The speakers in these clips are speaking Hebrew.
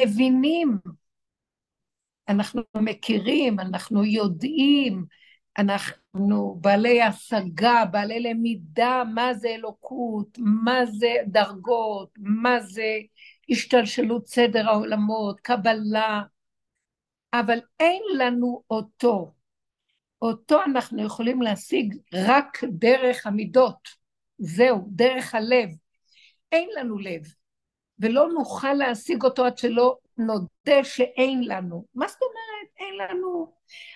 מבינים, אנחנו מכירים, אנחנו יודעים, אנחנו בעלי השגה, בעלי למידה, מה זה אלוקות, מה זה דרגות, מה זה השתלשלות סדר העולמות, קבלה, אבל אין לנו אותו. אותו אנחנו יכולים להשיג רק דרך המידות. זהו, דרך הלב. אין לנו לב, ולא נוכל להשיג אותו עד שלא נודה שאין לנו. מה זאת אומרת אין לנו?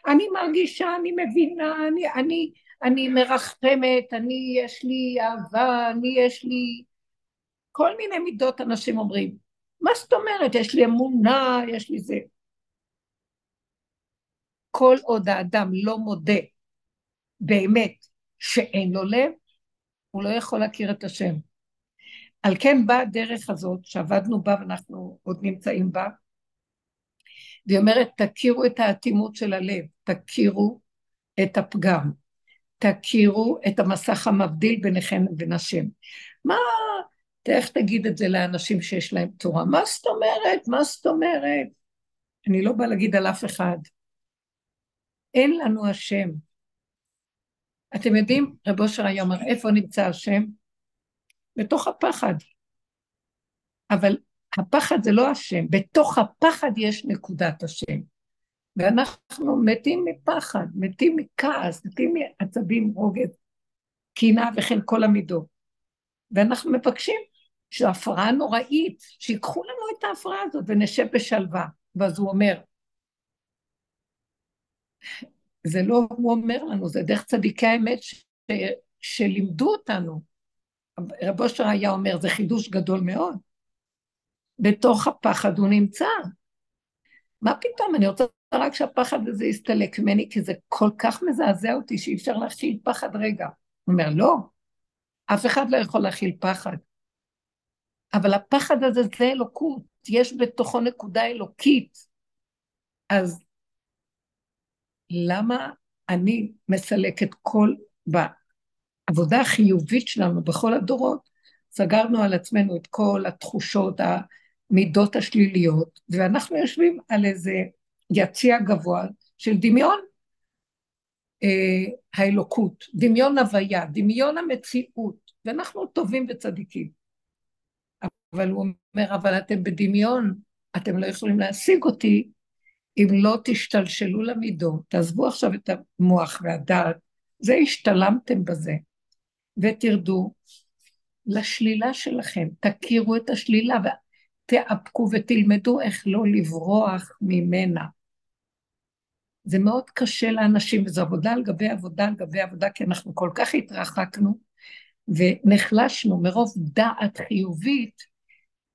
אני מרגישה, אני מבינה, אני, אני, אני מרחמת, אני, יש לי אהבה, אני, יש לי... כל מיני מידות אנשים אומרים. מה זאת אומרת? יש לי אמונה, יש לי זה. כל עוד האדם לא מודה באמת שאין לו לב, הוא לא יכול להכיר את השם. על כן באה הדרך הזאת שעבדנו בה ואנחנו עוד נמצאים בה, והיא אומרת, תכירו את האטימות של הלב, תכירו את הפגם, תכירו את המסך המבדיל ביניכם ובין השם. מה, איך תגיד את זה לאנשים שיש להם תורה? מה זאת אומרת? מה זאת אומרת? אני לא באה להגיד על אף אחד. אין לנו השם. אתם יודעים, רב אושר היה אומר, איפה נמצא השם? בתוך הפחד. אבל הפחד זה לא השם, בתוך הפחד יש נקודת השם. ואנחנו מתים מפחד, מתים מכעס, מתים מעצבים, רוגז, קנאה וכן כל המידות. ואנחנו מבקשים שהפרעה נוראית, שיקחו לנו את ההפרעה הזאת ונשב בשלווה. ואז הוא אומר, זה לא הוא אומר לנו, זה דרך צדיקי האמת ש... שלימדו אותנו. רבו אושר היה אומר, זה חידוש גדול מאוד. בתוך הפחד הוא נמצא. מה פתאום, אני רוצה רק שהפחד הזה יסתלק ממני, כי זה כל כך מזעזע אותי שאי אפשר להכיל פחד רגע. הוא אומר, לא, אף אחד לא יכול להכיל פחד. אבל הפחד הזה זה אלוקות, יש בתוכו נקודה אלוקית. אז למה אני מסלקת כל, בעבודה החיובית שלנו בכל הדורות, סגרנו על עצמנו את כל התחושות, המידות השליליות, ואנחנו יושבים על איזה יציע גבוה של דמיון אה, האלוקות, דמיון הוויה, דמיון המציאות, ואנחנו טובים וצדיקים. אבל הוא אומר, אבל אתם בדמיון, אתם לא יכולים להשיג אותי אם לא תשתלשלו למידות, תעזבו עכשיו את המוח והדעת, זה השתלמתם בזה, ותרדו לשלילה שלכם, תכירו את השלילה ותאפקו ותלמדו איך לא לברוח ממנה. זה מאוד קשה לאנשים, וזו עבודה על גבי עבודה על גבי עבודה, כי אנחנו כל כך התרחקנו ונחלשנו מרוב דעת חיובית,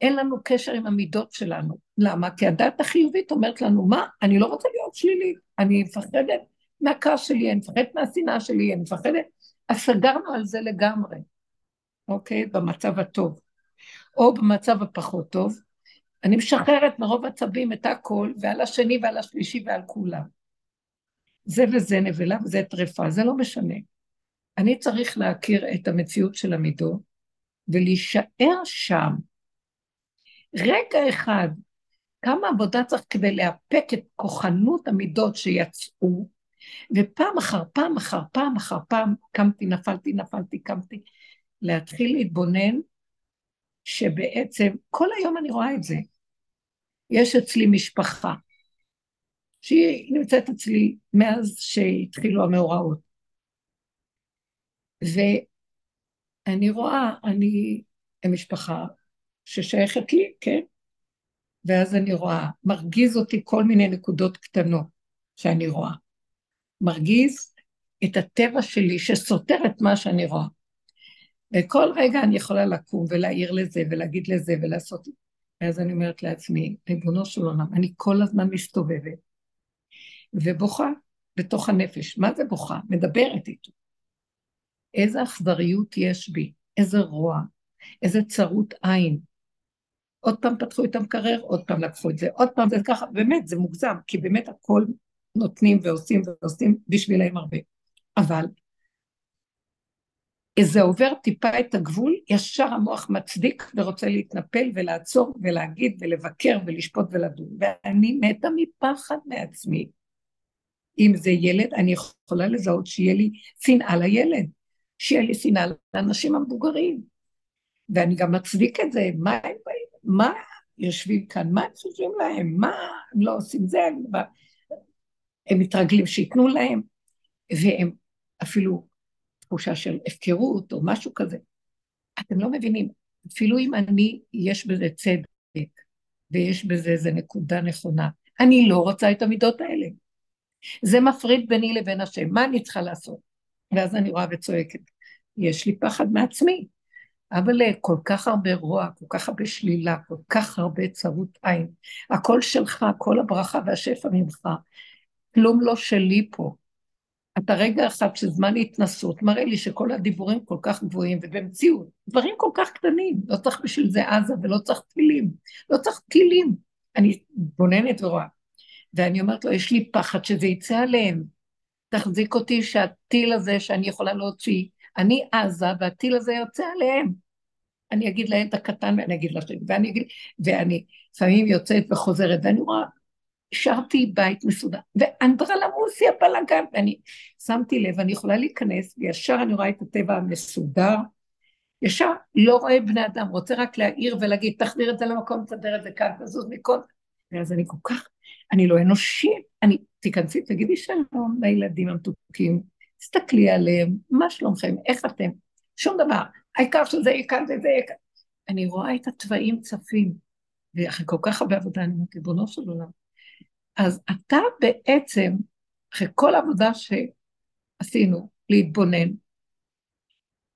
אין לנו קשר עם המידות שלנו. למה? כי הדת החיובית אומרת לנו, מה, אני לא רוצה להיות שלילית, אני מפחדת מהכעס שלי, אני מפחדת מהשנאה שלי, אני מפחדת... אז סגרנו על זה לגמרי, אוקיי? במצב הטוב. או במצב הפחות טוב, אני משחררת מרוב עצבים את הכל, ועל השני ועל השלישי ועל כולם. זה וזה נבלה וזה טרפה, זה לא משנה. אני צריך להכיר את המציאות של המידות ולהישאר שם. רגע אחד, כמה עבודה צריך כדי לאפק את כוחנות המידות שיצאו, ופעם אחר פעם אחר פעם אחר פעם קמתי, נפלתי, נפלתי, קמתי, להתחיל להתבונן שבעצם, כל היום אני רואה את זה. יש אצלי משפחה, שהיא נמצאת אצלי מאז שהתחילו המאורעות. ואני רואה, אני משפחה ששייכת לי, כן? ואז אני רואה, מרגיז אותי כל מיני נקודות קטנות שאני רואה. מרגיז את הטבע שלי שסותר את מה שאני רואה. וכל רגע אני יכולה לקום ולהעיר לזה ולהגיד לזה ולעשות... ואז אני אומרת לעצמי, ריבונו של עולם, אני כל הזמן מסתובבת ובוכה בתוך הנפש. מה זה בוכה? מדברת איתו. איזה אכזריות יש בי, איזה רוע, איזה צרות עין, עוד פעם פתחו את המקרר, עוד פעם לקחו את זה, עוד פעם זה ככה, באמת, זה מוגזם, כי באמת הכל נותנים ועושים ועושים בשבילם הרבה. אבל זה עובר טיפה את הגבול, ישר המוח מצדיק ורוצה להתנפל ולעצור ולהגיד ולבקר ולשפוט ולדון. ואני מתה מפחד מעצמי. אם זה ילד, אני יכולה לזהות שיהיה לי שנאה לילד, שיהיה לי שנאה לאנשים המבוגרים. ואני גם מצדיק את זה, מה הם באים, מה יושבים כאן, מה הם חושבים להם, מה הם לא עושים זה, הם מתרגלים שייתנו להם, והם אפילו תחושה של הפקרות או משהו כזה. אתם לא מבינים, אפילו אם אני, יש בזה צדק, ויש בזה איזה נקודה נכונה, אני לא רוצה את המידות האלה. זה מפריד ביני לבין השם, מה אני צריכה לעשות? ואז אני רואה וצועקת, יש לי פחד מעצמי, אבל כל כך הרבה רוע, כל כך הרבה שלילה, כל כך הרבה צרות עין, הכל שלך, כל הברכה והשפע ממך, כלום לא שלי פה. אתה רגע אחד של זמן התנסות, מראה לי שכל הדיבורים כל כך גבוהים, ובמציאות, דברים כל כך קטנים, לא צריך בשביל זה עזה ולא צריך טילים, לא צריך טילים. אני בוננת ורואה. ואני אומרת לו, יש לי פחד שזה יצא עליהם. תחזיק אותי שהטיל הזה שאני יכולה להוציא, אני עזה והטיל הזה יוצא עליהם. אני אגיד את הקטן ואני אגיד לכם, ואני אגיד, ואני לפעמים יוצאת וחוזרת, ואני רואה, השארתי בית מסודר, ואנדרלמוסיה בלאגן, ואני שמתי לב, אני יכולה להיכנס, וישר אני רואה את הטבע המסודר, ישר לא רואה בני אדם, רוצה רק להעיר ולהגיד, תחזיר את זה למקום, תסדר את זה כאן, תזוז מכל... ואז אני כל כך, אני לא אנושית, אני, תיכנסי, תגידי שלום לילדים המתוקים, תסתכלי עליהם, מה שלומכם, איך אתם, שום דבר, העיקר שזה יהיה כאן וזה יהיה כאן. אני רואה את התוואים צפים, ואחרי כל כך הרבה עבודה, אני אומרת, ריבונו של עולם, אז אתה בעצם, אחרי כל העבודה שעשינו, להתבונן,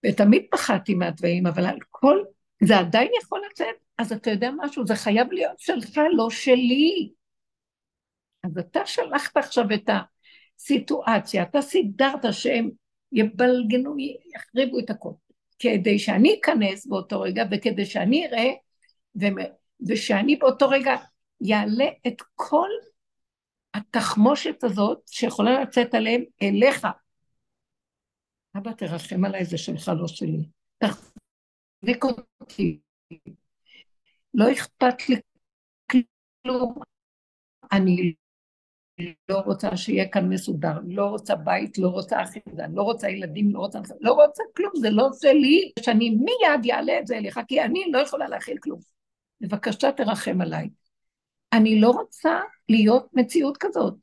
ותמיד פחדתי מהתוואים, אבל על כל, זה עדיין יכול לצאת, אז אתה יודע משהו, זה חייב להיות שלך, לא שלי. אז אתה שלחת עכשיו את הסיטואציה, אתה סידרת שהם יבלגנו, יחריבו את הכל, כדי שאני אכנס באותו רגע, וכדי שאני אראה, ושאני באותו רגע יעלה את כל התחמושת הזאת שיכולה לצאת עליהם אליך. אבא, תרחם עליי, זה שלך, לא שלי. תחזיק אותי. לא אכפת לי כלום. אני לא רוצה שיהיה כאן מסודר, לא רוצה בית, לא רוצה אחיזה, לא רוצה ילדים, לא רוצה, לא רוצה כלום, זה לא שלי, שאני מיד אעלה את זה אליך, כי אני לא יכולה להכיל כלום. בבקשה תרחם עליי. אני לא רוצה להיות מציאות כזאת.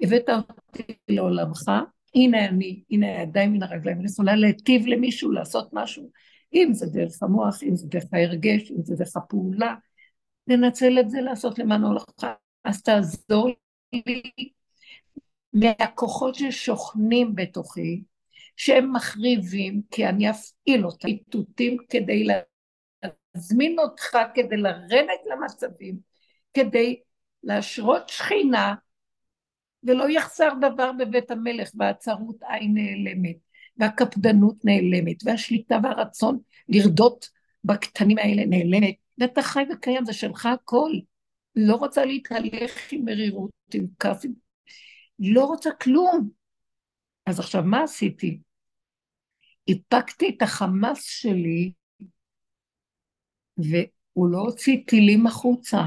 הבאת אותי לעולמך, הנה אני, הנה הידיים מן הרגליים, אני יכולה להיטיב למישהו, לעשות משהו, אם זה דרך המוח, אם זה דרך ההרגש, אם זה דרך הפעולה, לנצל את זה לעשות למען הולכה. אז תעזור לי מהכוחות ששוכנים בתוכי, שהם מחריבים, כי אני אפעיל אותם, איתותים כדי להזמין אותך, כדי לרדת למצבים, כדי להשרות שכינה, ולא יחסר דבר בבית המלך, והצרות עין נעלמת, והקפדנות נעלמת, והשליטה והרצון לרדות בקטנים האלה נעלמת, ואתה חי וקיים, זה שלך הכל. לא רוצה להתהלך עם מרירות, עם כף, לא רוצה כלום. אז עכשיו, מה עשיתי? איפקתי את החמאס שלי, והוא לא הוציא טילים החוצה.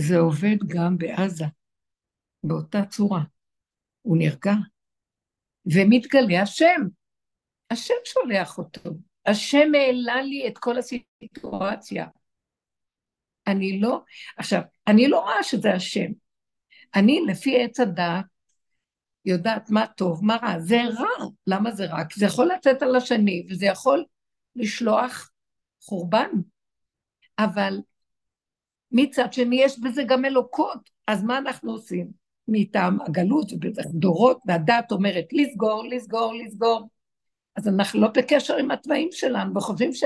זה עובד גם בעזה, באותה צורה. הוא נרגע, ומתגלה השם. השם שולח אותו. השם העלה לי את כל הסיטואציה. אני לא, עכשיו, אני לא רואה שזה השם. אני, לפי עץ הדעת, יודעת מה טוב, מה רע. זה רע. למה זה רע? כי זה יכול לצאת על השני, וזה יכול לשלוח חורבן. אבל מצד שני יש בזה גם אלוקות, אז מה אנחנו עושים? מטעם הגלות ובדורות, והדת אומרת לסגור, לסגור, לסגור. אז אנחנו לא בקשר עם התוואים שלנו, וחושבים ש...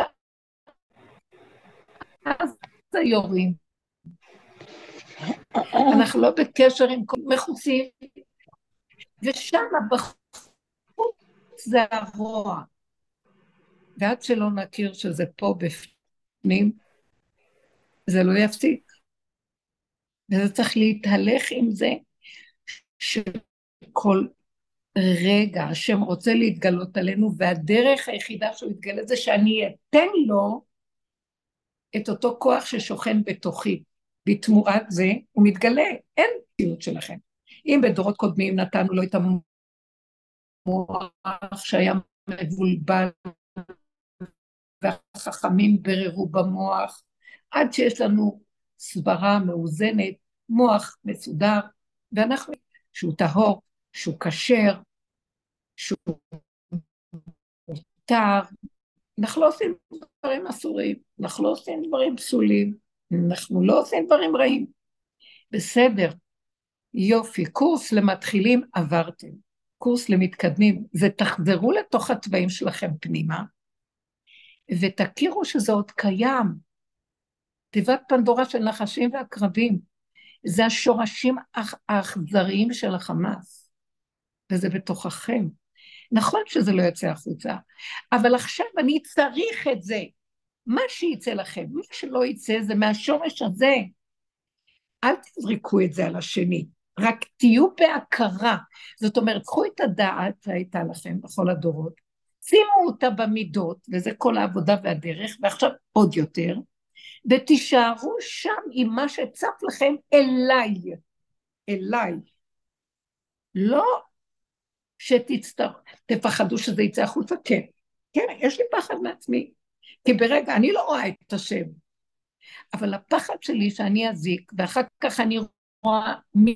אז זה יורים. אנחנו לא בקשר עם כל מחוצים, ושם בחוץ זה הרוע. ועד שלא נכיר שזה פה בפנים, זה לא יפסיק. וזה צריך להתהלך עם זה שכל רגע, השם רוצה להתגלות עלינו, והדרך היחידה שהוא יתגלה זה שאני אתן לו את אותו כוח ששוכן בתוכי. בתמורת זה הוא מתגלה, אין ציוד שלכם. אם בדורות קודמים נתנו לו את המוח שהיה מבולבל, והחכמים בררו במוח, עד שיש לנו סברה מאוזנת, מוח מסודר, ואנחנו, שהוא טהור, שהוא כשר, שהוא מותר, אנחנו לא עושים דברים אסורים, אנחנו לא עושים דברים פסולים, אנחנו לא עושים דברים רעים. בסדר, יופי, קורס למתחילים עברתם, קורס למתקדמים, ותחזרו לתוך התוואים שלכם פנימה, ותכירו שזה עוד קיים. תיבת פנדורה של נחשים ועקרבים, זה השורשים האכזריים של החמאס, וזה בתוככם. נכון שזה לא יוצא החוצה, אבל עכשיו אני צריך את זה. מה שיצא לכם, מה שלא יצא זה מהשורש הזה. אל תזרקו את זה על השני, רק תהיו בהכרה. זאת אומרת, קחו את הדעת שהייתה לכם בכל הדורות, שימו אותה במידות, וזה כל העבודה והדרך, ועכשיו עוד יותר, ותישארו שם עם מה שצף לכם אליי, אליי. לא שתפחדו שזה יצא החוצה, כן. כן, יש לי פחד מעצמי. כי ברגע, אני לא רואה את השם, אבל הפחד שלי שאני אזיק, ואחר כך אני רואה מי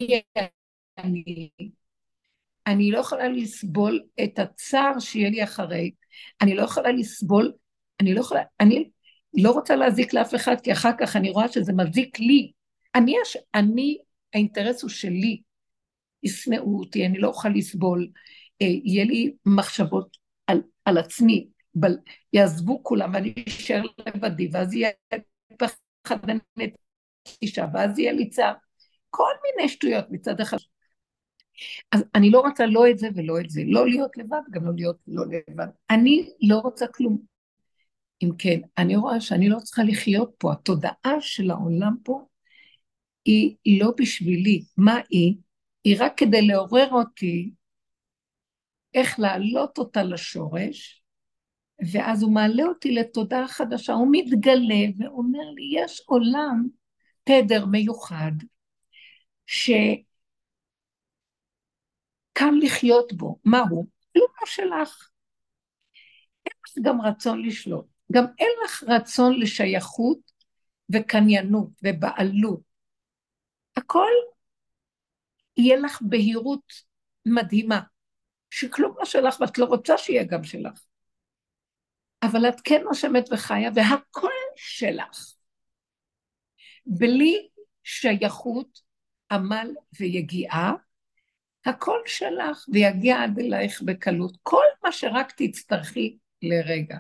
אני, אני לא יכולה לסבול את הצער שיהיה לי אחרי, אני לא יכולה לסבול, אני לא יכולה, אני לא רוצה להזיק לאף אחד, כי אחר כך אני רואה שזה מזיק לי. אני, אני האינטרס הוא שלי. ישנאו אותי, אני לא אוכל לסבול, אה, יהיה לי מחשבות על, על עצמי, בל, יעזבו כולם ואני אשאר לבדי, ואז יהיה פחד נטישה, ואז יהיה לי צער. כל מיני שטויות מצד אחד. אז אני לא רוצה לא את זה ולא את זה, לא להיות לבד, גם לא להיות לא לבד. אני לא רוצה כלום. אם כן, אני רואה שאני לא צריכה לחיות פה, התודעה של העולם פה היא לא בשבילי. מה היא? היא רק כדי לעורר אותי איך להעלות אותה לשורש, ואז הוא מעלה אותי לתודעה חדשה, הוא מתגלה ואומר לי, יש עולם, תדר מיוחד, שקל לחיות בו. מהו? לא שלך. אין לך גם רצון לשלוט. גם אין לך רצון לשייכות וקניינות ובעלות. הכל יהיה לך בהירות מדהימה, שכלום לא שלך ואת לא רוצה שיהיה גם שלך. אבל את כן נושמת וחיה, והכל שלך. בלי שייכות, עמל ויגיעה, הכל שלך ויגיע עד אלייך בקלות. כל מה שרק תצטרכי לרגע.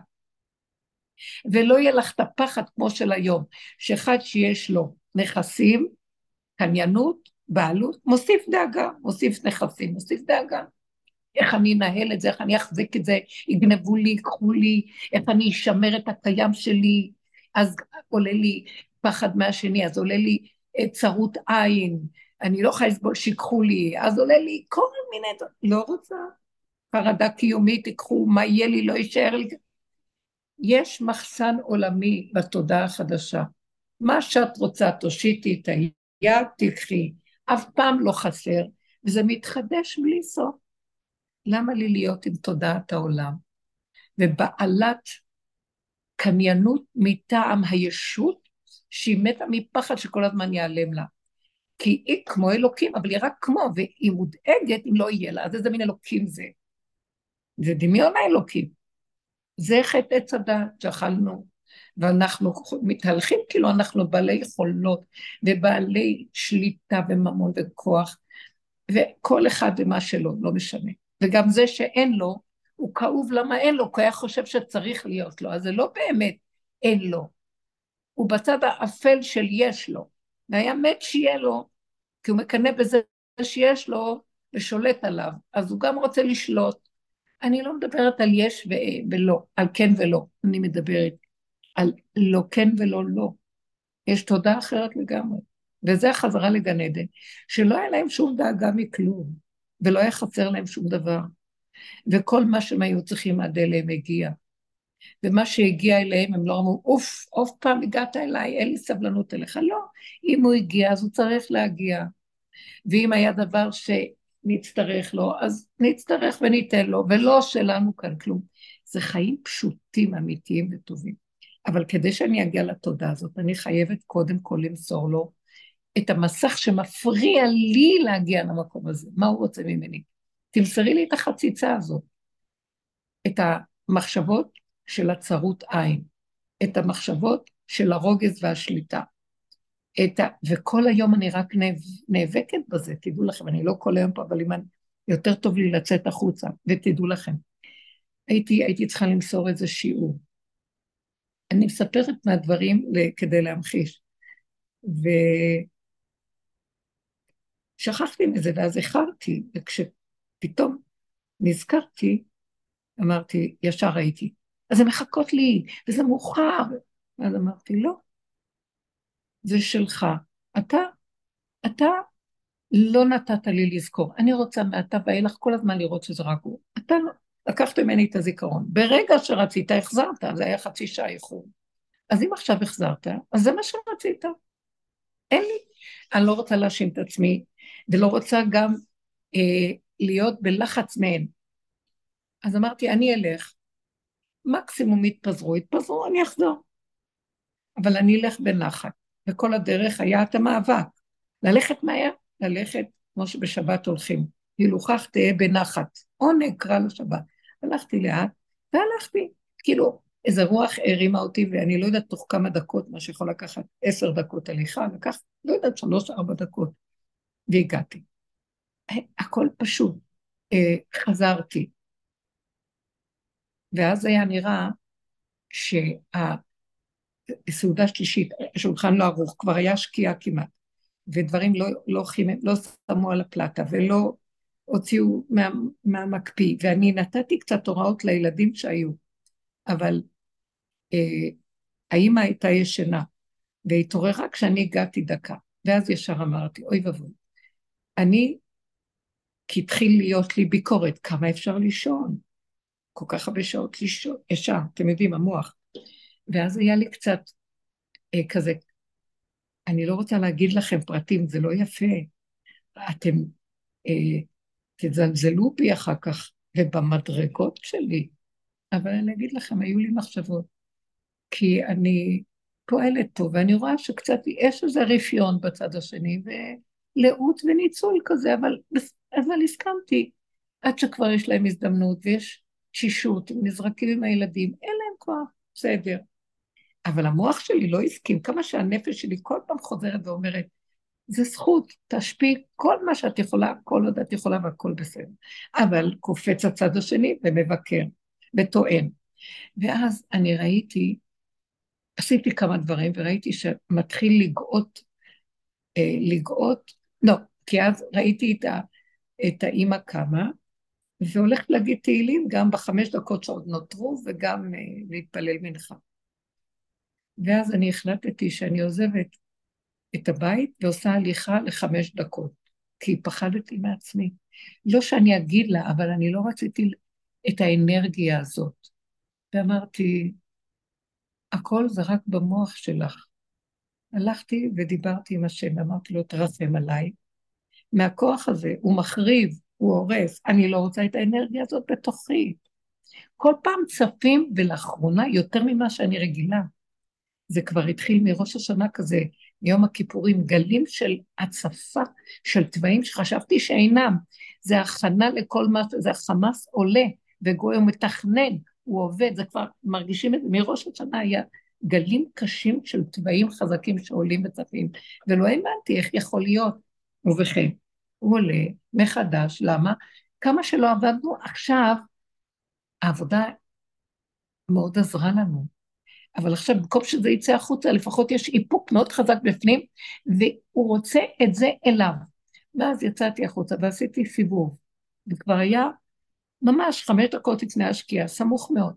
ולא יהיה לך את הפחד כמו של היום, שאחד שיש לו נכסים, קניינות, בעלות, מוסיף דאגה, מוסיף נכסים, מוסיף דאגה. איך אני אנהל את זה, איך אני אחזיק את זה, יגנבו לי, ייקחו לי, איך אני אשמר את הקיים שלי, אז עולה לי פחד מהשני, אז עולה לי אה, צרות עין, אני לא יכולה לסבול שיקחו לי, אז עולה לי כל מיני, לא רוצה. חרדה קיומית, ייקחו, מה יהיה לי, לא יישאר לי. יש מחסן עולמי בתודעה החדשה. מה שאת רוצה, תושיטי את היד, תקחי. אף פעם לא חסר, וזה מתחדש בלי סוף. למה לי להיות עם תודעת העולם? ובעלת קניינות מטעם הישות, שהיא מתה מפחד שכל הזמן ייעלם לה. כי היא כמו אלוקים, אבל היא רק כמו, והיא מודאגת אם לא יהיה לה, אז איזה מין אלוקים זה? זה דמיון האלוקים. זה חטא עץ הדת שאכלנו, ואנחנו מתהלכים כאילו אנחנו בעלי יכולות ובעלי שליטה וממון וכוח, וכל אחד ומה שלו, לא משנה. וגם זה שאין לו, הוא כאוב למה אין לו, כי היה חושב שצריך להיות לו, אז זה לא באמת אין לו. הוא בצד האפל של יש לו, והיה מת שיהיה לו, כי הוא מקנא בזה שיש לו ושולט עליו, אז הוא גם רוצה לשלוט. אני לא מדברת על יש ולא, על כן ולא, אני מדברת על לא כן ולא לא. יש תודעה אחרת לגמרי, וזה החזרה לגן עדן, שלא היה להם שום דאגה מכלום. ולא היה חסר להם שום דבר. וכל מה שהם היו צריכים עד אליהם הגיע. ומה שהגיע אליהם, הם לא אמרו, אוף, אוף פעם הגעת אליי, אין לי סבלנות אליך. לא, אם הוא הגיע, אז הוא צריך להגיע. ואם היה דבר שנצטרך לו, אז נצטרך וניתן לו, ולא שלנו כאן כלום. זה חיים פשוטים, אמיתיים וטובים. אבל כדי שאני אגיע לתודה הזאת, אני חייבת קודם כל למסור לו את המסך שמפריע לי להגיע למקום הזה. מה הוא רוצה ממני? תמסרי לי את החציצה הזאת, את המחשבות של הצרות עין, את המחשבות של הרוגז והשליטה. את ה... וכל היום אני רק נאב... נאבקת בזה, תדעו לכם, אני לא כל היום פה, אבל אם אני... יותר טוב לי לצאת החוצה, ותדעו לכם. הייתי, הייתי צריכה למסור איזה שיעור. אני מספרת מהדברים כדי להמחיש. ושכחתי מזה, ואז איחרתי, וכשפתאום נזכרתי, אמרתי, ישר הייתי, אז הן מחכות לי, וזה מאוחר. ואז אמרתי, לא, זה שלך. אתה, אתה לא נתת לי לזכור. אני רוצה מעתה ואילך כל הזמן לראות שזה רק הוא. אתה לא, לקחת ממני את הזיכרון. ברגע שרצית, החזרת, זה היה חצי שעה איחור. אז אם עכשיו החזרת, אז זה מה שרצית. אין לי. אני לא רוצה להאשים את עצמי, ולא רוצה גם אה, להיות בלחץ מהן. אז אמרתי, אני אלך, מקסימום יתפזרו, יתפזרו, אני אחזור. אבל אני אלך בנחת. וכל הדרך היה את המאבק. ללכת מהר, ללכת כמו שבשבת הולכים. הילוכך תהיה בנחת. עונג קרא לשבת. הלכתי לאט, והלכתי. כאילו, איזה רוח הרימה אותי, ואני לא יודעת תוך כמה דקות, מה שיכול לקחת עשר דקות הליכה, לקח, לא יודעת, שלוש, ארבע דקות. והגעתי. הכל פשוט. אה, חזרתי. ואז היה נראה שהסעודה שלישית, השולחן לא ערוך, כבר היה שקיעה כמעט, ודברים לא, לא, חימם, לא שמו על הפלטה ולא הוציאו מה, מהמקפיא, ואני נתתי קצת הוראות לילדים שהיו, אבל אה, האימא הייתה ישנה, והתעוררה כשאני הגעתי דקה, ואז ישר אמרתי, אוי ואבוי, אני, כי התחיל להיות לי ביקורת, כמה אפשר לישון? כל כך הרבה שעות לישון, ישר, אתם יודעים, המוח. ואז היה לי קצת אה, כזה, אני לא רוצה להגיד לכם פרטים, זה לא יפה. אתם אה, תזלזלו בי אחר כך, ובמדרגות שלי. אבל אני אגיד לכם, היו לי מחשבות. כי אני פועלת פה, ואני רואה שקצת יש איזה רפיון בצד השני, ולאות וניצול כזה, אבל, אבל הסכמתי, עד שכבר יש להם הזדמנות, ויש תשישות, נזרקים עם הילדים, אין להם כוח, בסדר. אבל המוח שלי לא הסכים, כמה שהנפש שלי כל פעם חוזרת ואומרת, זה זכות, תשפיעי כל מה שאת יכולה, כל עוד את יכולה והכל בסדר. אבל קופץ הצד השני ומבקר וטוען. ואז אני ראיתי, עשיתי כמה דברים וראיתי שמתחיל לגאות, אה, לגאות, לא, כי אז ראיתי את, את האימא קמה, והולכת להגיד תהילים גם בחמש דקות שעוד נותרו וגם uh, להתפלל מנחה. ואז אני החלטתי שאני עוזבת את הבית ועושה הליכה לחמש דקות, כי פחדתי מעצמי. לא שאני אגיד לה, אבל אני לא רציתי את האנרגיה הזאת. ואמרתי, הכל זה רק במוח שלך. הלכתי ודיברתי עם השם, אמרתי לו, תרחם עליי. מהכוח הזה, הוא מחריב, הוא הורס. אני לא רוצה את האנרגיה הזאת בתוכי. כל פעם צפים, ולאחרונה יותר ממה שאני רגילה. זה כבר התחיל מראש השנה כזה, מיום הכיפורים, גלים של הצפה של תוואים שחשבתי שאינם. זה הכנה לכל מה, זה החמאס עולה, וגוי הוא מתכנן, הוא עובד, זה כבר מרגישים את זה, מראש השנה היה גלים קשים של תוואים חזקים שעולים וצפים, ולא האמנתי איך יכול להיות. ובכן, הוא עולה מחדש, למה? כמה שלא עבדנו, עכשיו העבודה מאוד עזרה לנו. אבל עכשיו, במקום שזה יצא החוצה, לפחות יש איפוק מאוד חזק בפנים, והוא רוצה את זה אליו. ואז יצאתי החוצה ועשיתי סיבוב, וכבר היה ממש חמש דקות לפני השקיעה, סמוך מאוד,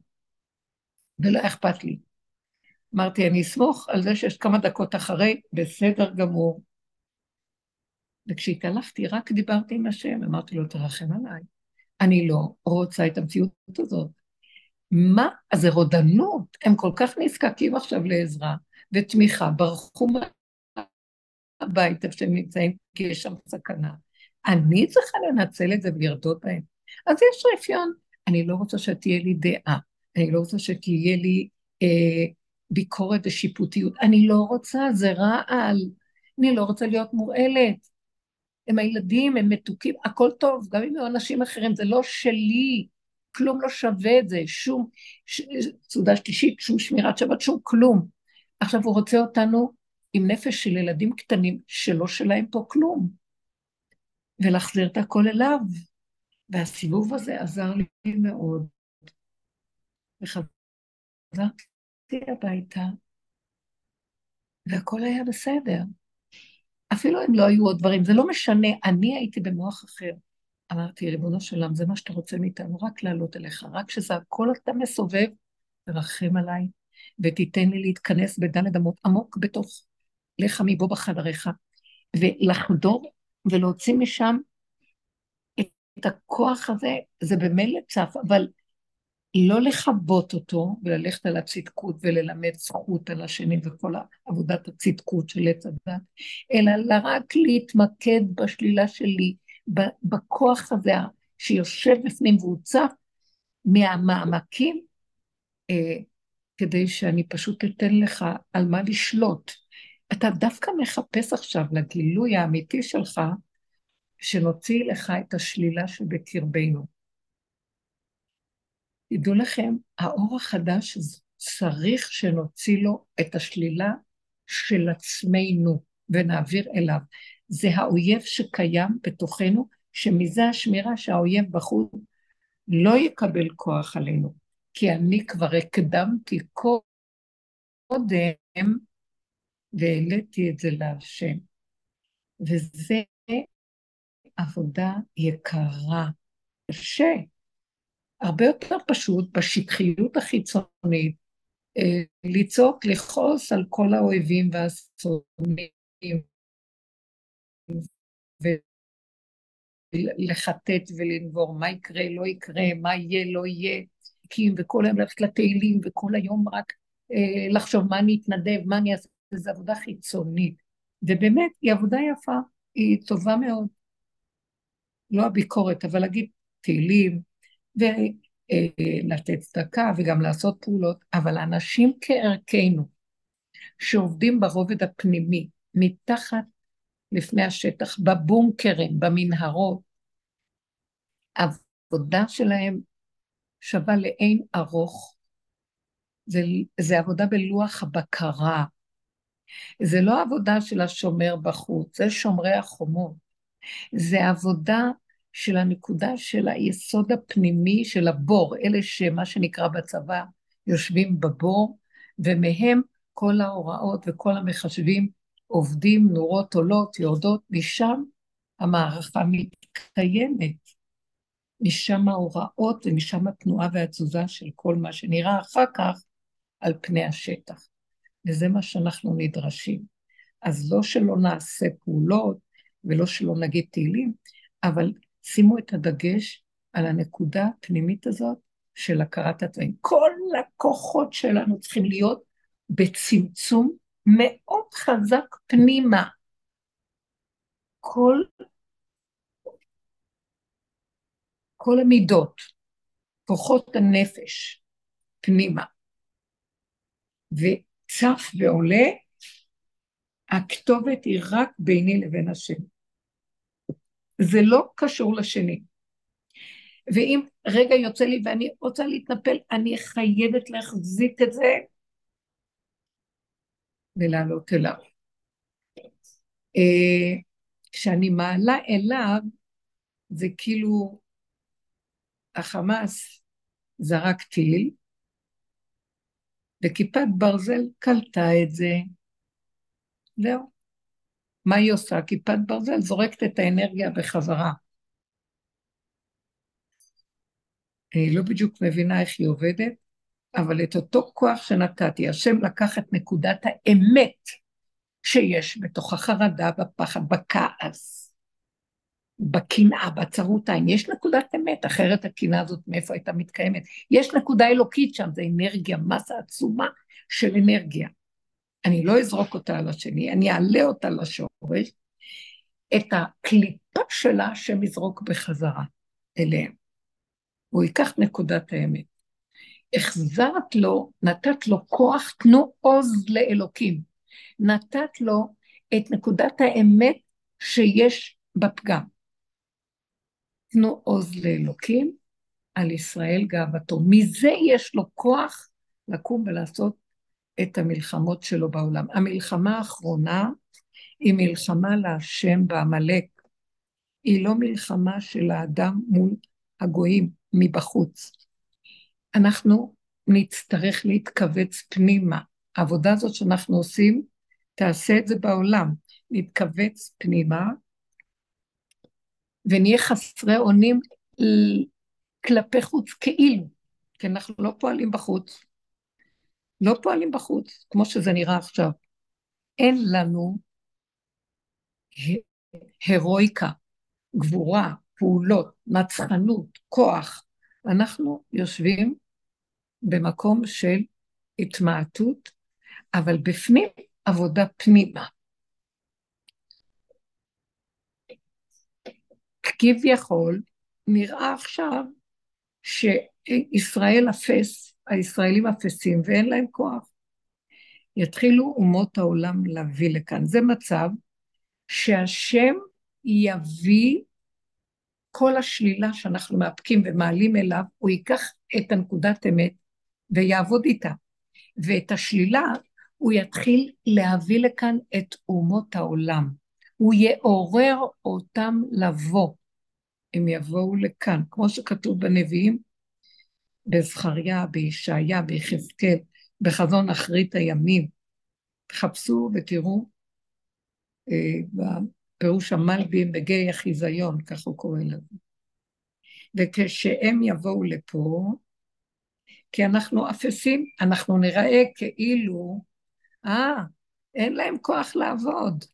ולא אכפת לי. אמרתי, אני אסמוך על זה שיש כמה דקות אחרי, בסדר גמור. וכשהתהלכתי, רק דיברתי עם השם, אמרתי לו, תרחם עליי. אני לא רוצה את המציאות הזאת. מה? אז זה רודנות, הם כל כך נזקקים עכשיו לעזרה ותמיכה, ברחו מהבית איפה שהם נמצאים, כי יש שם סכנה. אני צריכה לנצל את זה ולרדות בהם. אז יש רפיון. אני לא רוצה שתהיה לי דעה, אני לא רוצה שתהיה לי אה, ביקורת ושיפוטיות, אני לא רוצה, זה רעל. אני לא רוצה להיות מורעלת. הם הילדים, הם מתוקים, הכל טוב, גם אם הם אנשים אחרים, זה לא שלי, כלום לא שווה את זה, שום ש... סעודה שלישית, שום שמירת שבת, שום כלום. עכשיו הוא רוצה אותנו עם נפש של ילדים קטנים שלא שלהם פה כלום, ולהחזיר את הכל אליו. והסיבוב הזה עזר לי מאוד. וחזרתי הביתה, והכל היה בסדר. אפילו אם לא היו עוד דברים, זה לא משנה, אני הייתי במוח אחר. אמרתי, ריבונו של עולם, זה מה שאתה רוצה מאיתנו, רק לעלות אליך, רק שזה הכל אתה מסובב, תרחם עליי, ותיתן לי להתכנס בדלת אמות עמוק בתוך לך מבוא בחדריך, ולחדור ולהוציא משם את הכוח הזה, זה במילא צף, אבל לא לכבות אותו וללכת על הצדקות וללמד זכות על השני וכל עבודת הצדקות של עץ הדת, אלא רק להתמקד בשלילה שלי, בכוח הזה שיושב בפנים והוא צף מהמעמקים, אה, כדי שאני פשוט אתן לך על מה לשלוט. אתה דווקא מחפש עכשיו לגילוי האמיתי שלך, שנוציא לך את השלילה שבקרבנו. תדעו לכם, האור החדש צריך שנוציא לו את השלילה של עצמנו ונעביר אליו. זה האויב שקיים בתוכנו, שמזה השמירה שהאויב בחוץ לא יקבל כוח עלינו, כי אני כבר הקדמתי קודם והעליתי את זה להשם. וזה עבודה יקרה, קשה, הרבה יותר פשוט בשטחיות החיצונית, אה, לצעוק, לכעוס על כל האויבים והשונאים, ולחטט ולנבור, מה יקרה, לא יקרה, מה יהיה, לא יהיה, וכל היום ללכת לתהילים, וכל היום רק אה, לחשוב מה אני אתנדב, מה אני אעשה, זו עבודה חיצונית. ובאמת, היא עבודה יפה, היא טובה מאוד. לא הביקורת, אבל להגיד תהילים, ולתת צדקה וגם לעשות פעולות, אבל אנשים כערכנו, שעובדים ברובד הפנימי, מתחת לפני השטח, בבונקרים, במנהרות, העבודה שלהם שווה לאין ארוך. זה, זה עבודה בלוח הבקרה. זה לא עבודה של השומר בחוץ, זה שומרי החומות. זה עבודה של הנקודה של היסוד הפנימי של הבור, אלה שמה שנקרא בצבא יושבים בבור, ומהם כל ההוראות וכל המחשבים עובדים, נורות עולות, יורדות, משם המערכה מתקיימת. משם ההוראות ומשם התנועה והתזוזה של כל מה שנראה אחר כך על פני השטח. וזה מה שאנחנו נדרשים. אז לא שלא נעשה פעולות ולא שלא נגיד תהילים, אבל שימו את הדגש על הנקודה הפנימית הזאת של הכרת הדברים. כל הכוחות שלנו צריכים להיות בצמצום מאוד חזק פנימה. כל, כל המידות, כוחות הנפש פנימה, וצף ועולה, הכתובת היא רק ביני לבין השם. זה לא קשור לשני. ואם רגע יוצא לי ואני רוצה להתנפל, אני חייבת להחזיק את זה ולעלות אליו. אה, כשאני מעלה אליו, זה כאילו החמאס זרק טיל, וכיפת ברזל קלטה את זה. זהו. מה היא עושה? כיפת ברזל זורקת את האנרגיה בחזרה. אני לא בדיוק מבינה איך היא עובדת, אבל את אותו כוח שנתתי, השם לקח את נקודת האמת שיש בתוך החרדה, בפחד, בכעס, בקנאה, בצרות העין. יש נקודת אמת, אחרת הקנאה הזאת מאיפה הייתה מתקיימת. יש נקודה אלוקית שם, זה אנרגיה, מסה עצומה של אנרגיה. אני לא אזרוק אותה על השני, אני אעלה אותה לשורש, את הקליפה שלה שמזרוק בחזרה אליהם. הוא ייקח נקודת האמת. החזרת לו, נתת לו כוח, תנו עוז לאלוקים. נתת לו את נקודת האמת שיש בפגם. תנו עוז לאלוקים, על ישראל גאוותו. מזה יש לו כוח לקום ולעשות את המלחמות שלו בעולם. המלחמה האחרונה היא מלחמה להשם בעמלק. היא לא מלחמה של האדם מול הגויים מבחוץ. אנחנו נצטרך להתכווץ פנימה. העבודה הזאת שאנחנו עושים, תעשה את זה בעולם. נתכווץ פנימה, ונהיה חסרי אונים כלפי חוץ, כאילו, כי אנחנו לא פועלים בחוץ. לא פועלים בחוץ, כמו שזה נראה עכשיו. אין לנו הירואיקה, גבורה, פעולות, נצחנות, כוח. אנחנו יושבים במקום של התמעטות, אבל בפנים עבודה פנימה. כביכול, נראה עכשיו שישראל אפס, הישראלים אפסים ואין להם כוח. יתחילו אומות העולם להביא לכאן. זה מצב שהשם יביא כל השלילה שאנחנו מאפקים ומעלים אליו, הוא ייקח את הנקודת אמת ויעבוד איתה. ואת השלילה הוא יתחיל להביא לכאן את אומות העולם. הוא יעורר אותם לבוא. הם יבואו לכאן, כמו שכתוב בנביאים, בזכריה, בישעיה, ביחזקאל, בחזון אחרית הימים. תחפשו ותראו אה, בפירוש המלבים בגיא החיזיון, כך הוא קורא לזה. וכשהם יבואו לפה, כי אנחנו אפסים, אנחנו נראה כאילו, אה, אין להם כוח לעבוד.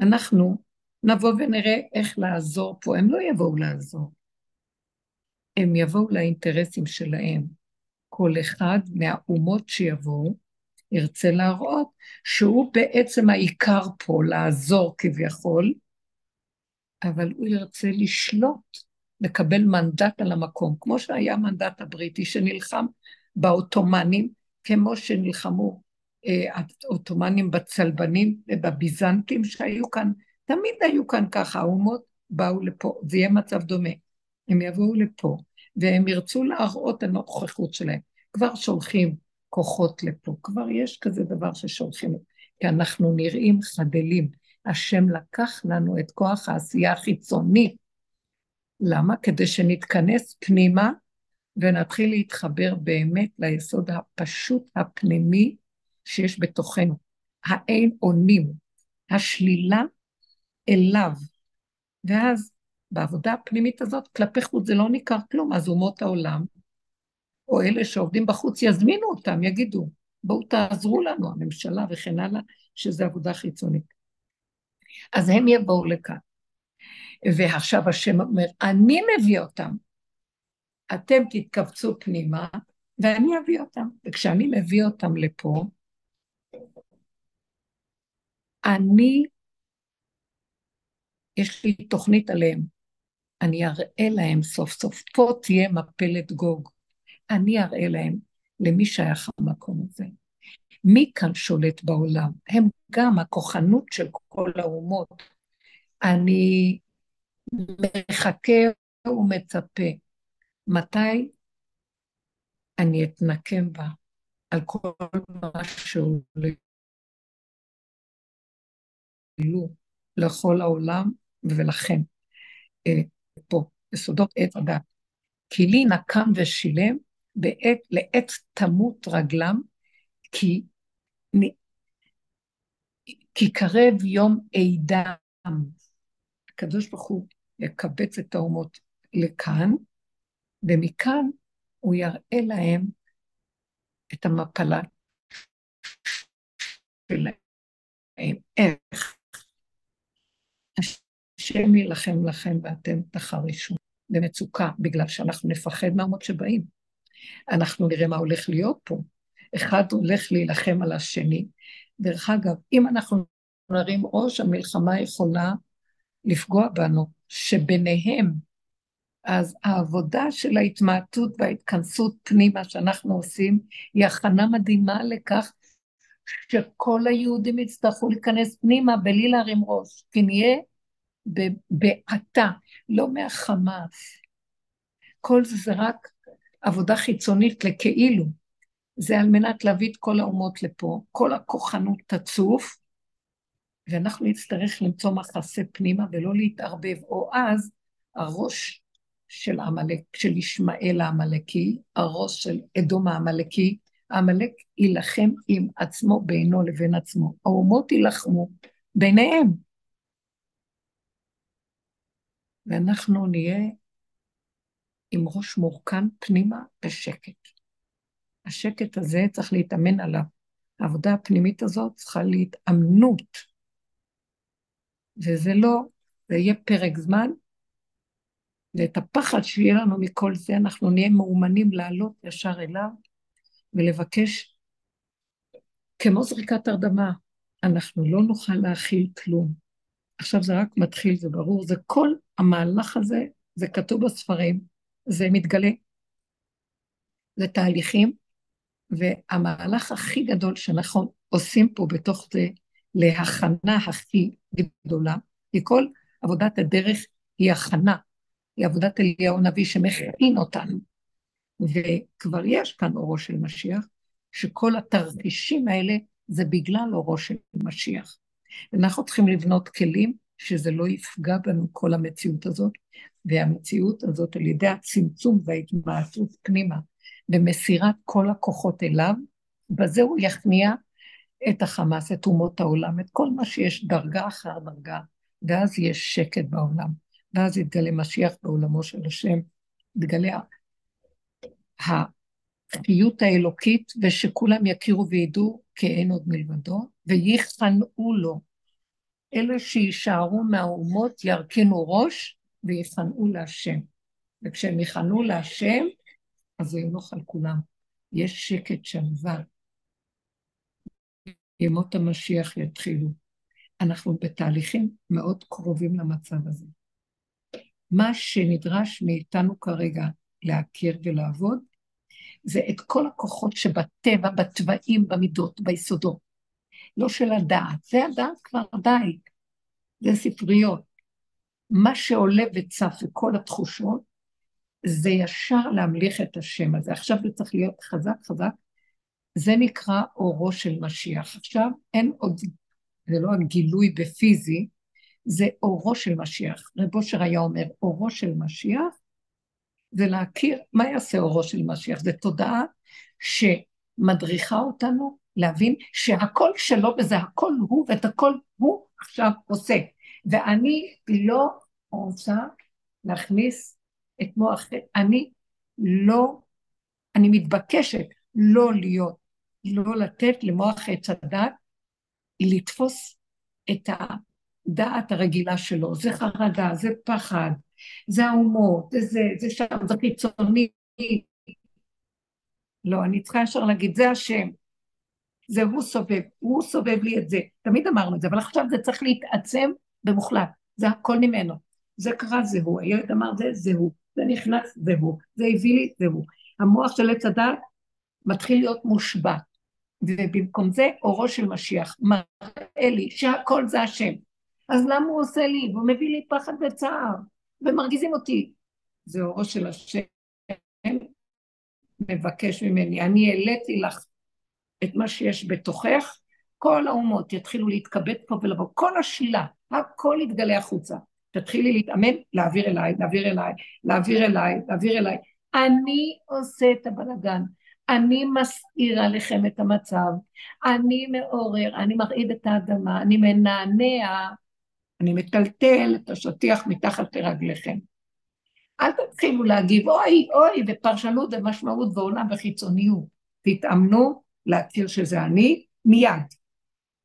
אנחנו נבוא ונראה איך לעזור פה. הם לא יבואו לעזור. הם יבואו לאינטרסים שלהם. כל אחד מהאומות שיבואו ירצה להראות שהוא בעצם העיקר פה, לעזור כביכול, אבל הוא ירצה לשלוט, לקבל מנדט על המקום, כמו שהיה המנדט הבריטי שנלחם בעות'מאנים, כמו שנלחמו אה, העות'מאנים בצלבנים ובביזנטים שהיו כאן, תמיד היו כאן ככה, האומות באו לפה, זה יהיה מצב דומה. הם יבואו לפה, והם ירצו להראות הנוכחות שלהם. כבר שולחים כוחות לפה, כבר יש כזה דבר ששולחים, כי אנחנו נראים חדלים. השם לקח לנו את כוח העשייה החיצונית. למה? כדי שנתכנס פנימה ונתחיל להתחבר באמת ליסוד הפשוט הפנימי שיש בתוכנו. האין אונים, השלילה אליו. ואז בעבודה הפנימית הזאת, כלפי חוץ זה לא ניכר כלום, אז אומות העולם, או אלה שעובדים בחוץ, יזמינו אותם, יגידו, בואו תעזרו לנו, הממשלה וכן הלאה, שזה עבודה חיצונית. אז הם יבואו לכאן. ועכשיו השם אומר, אני מביא אותם. אתם תתכווצו פנימה, ואני אביא אותם. וכשאני מביא אותם לפה, אני, יש לי תוכנית עליהם. אני אראה להם סוף סוף. פה תהיה מפלת גוג. אני אראה להם למי שייך המקום הזה. מי כאן שולט בעולם? הם גם הכוחנות של כל האומות. אני מחכה ומצפה. מתי אני אתנקם בה על כל מה שעולה לכל העולם ולכם אה, פה, בסודות עת הדת. כי לי נקם ושילם בעת, לעת תמות רגלם, כי, כי קרב יום עידם. הקדוש ברוך הוא יקבץ את האומות לכאן, ומכאן הוא יראה להם את המפלה שלהם. איך? השם יילחם לכם ואתם תחרישו במצוקה, בגלל שאנחנו נפחד מהמות שבאים. אנחנו נראה מה הולך להיות פה. אחד הולך להילחם על השני. דרך אגב, אם אנחנו נרים ראש, המלחמה יכולה לפגוע בנו, שביניהם, אז העבודה של ההתמעטות וההתכנסות פנימה שאנחנו עושים, היא הכנה מדהימה לכך שכל היהודים יצטרכו להיכנס פנימה בלי להרים ראש, כי נהיה בעתה, לא מהחמאס. כל זה זה רק עבודה חיצונית לכאילו. זה על מנת להביא את כל האומות לפה, כל הכוחנות תצוף, ואנחנו נצטרך למצוא מחסה פנימה ולא להתערבב, או אז הראש של עמלק, של ישמעאל העמלקי, הראש של אדום העמלקי, העמלק יילחם עם עצמו בינו לבין עצמו. האומות יילחמו ביניהם. ואנחנו נהיה עם ראש מורכן פנימה בשקט. השקט הזה צריך להתאמן עליו. העבודה הפנימית הזאת צריכה להתאמנות. וזה לא, זה יהיה פרק זמן, ואת הפחד שיהיה לנו מכל זה, אנחנו נהיה מאומנים לעלות ישר אליו ולבקש, כמו זריקת הרדמה, אנחנו לא נוכל להכיל כלום. עכשיו זה רק מתחיל, זה ברור, זה כל המהלך הזה, זה כתוב בספרים, זה מתגלה. זה תהליכים, והמהלך הכי גדול שאנחנו עושים פה בתוך זה, להכנה הכי גדולה, כי כל עבודת הדרך היא הכנה, היא עבודת אליהו הנביא שמכין אותנו. וכבר יש כאן אורו של משיח, שכל התרחישים האלה זה בגלל אורו של משיח. אנחנו צריכים לבנות כלים שזה לא יפגע בנו כל המציאות הזאת, והמציאות הזאת על ידי הצמצום וההתמעטות פנימה במסירת כל הכוחות אליו, בזה הוא יכניע את החמאס, את אומות העולם, את כל מה שיש דרגה אחר דרגה, ואז יש שקט בעולם, ואז יתגלה משיח בעולמו של השם, יתגלה החיות האלוקית, ושכולם יכירו וידעו כי אין עוד מלבדו, וייכנעו לו. אלה שיישארו מהאומות ירכינו ראש ויכנעו להשם. וכשהם יכנעו להשם, אז הוא ינוח על כולם. יש שקט שלווה. ימות המשיח יתחילו. אנחנו בתהליכים מאוד קרובים למצב הזה. מה שנדרש מאיתנו כרגע להכיר ולעבוד, זה את כל הכוחות שבטבע, בתוואים, במידות, ביסודות. לא של הדעת. זה הדעת כבר די. זה ספריות. מה שעולה וצף וכל התחושות, זה ישר להמליך את השם הזה. עכשיו זה צריך להיות חזק חזק. זה נקרא אורו של משיח. עכשיו אין עוד, זה לא הגילוי בפיזי, זה אורו של משיח. רב אושר היה אומר, אורו של משיח זה להכיר, מה יעשה אורו של משיח? זה תודעה שמדריכה אותנו להבין שהכל שלו וזה הכל הוא ואת הכל הוא עכשיו עושה. ואני לא רוצה להכניס את מוח, אני לא, אני מתבקשת לא להיות, לא לתת למוח עץ הדת לתפוס את הדעת הרגילה שלו. זה חרדה, זה פחד, זה האומות, זה זה, שם, זה חיצוני. לא, אני צריכה ישר להגיד, זה השם. זה הוא סובב, הוא סובב לי את זה. תמיד אמרנו את זה, אבל עכשיו זה צריך להתעצם במוחלט. זה הכל ממנו. זה קרה, זה הוא. הילד אמר זה, זה הוא. זה נכנס, זה הוא. זה הביא לי, זה הוא. המוח של עץ הדת מתחיל להיות מושבע. ובמקום זה אורו של משיח מראה לי שהכל זה השם. אז למה הוא עושה לי? והוא מביא לי פחד וצער, ומרגיזים אותי. זה אורו של השם מבקש ממני. אני העליתי לך את מה שיש בתוכך, כל האומות יתחילו להתכבד פה ולבוא, כל השלילה, הכל יתגלה החוצה. תתחילי להתאמן, להעביר אליי, להעביר אליי, להעביר אליי, להעביר אליי. אני עושה את הבלגן, אני מסעיר עליכם את המצב, אני מעורר, אני מרעיד את האדמה, אני מנענע, אני מטלטל את השטיח מתחת לרגליכם. אל תתחילו להגיב, אוי, אוי, ופרשנות ומשמעות ועולם וחיצוניות. תתאמנו להכיר שזה אני מיד.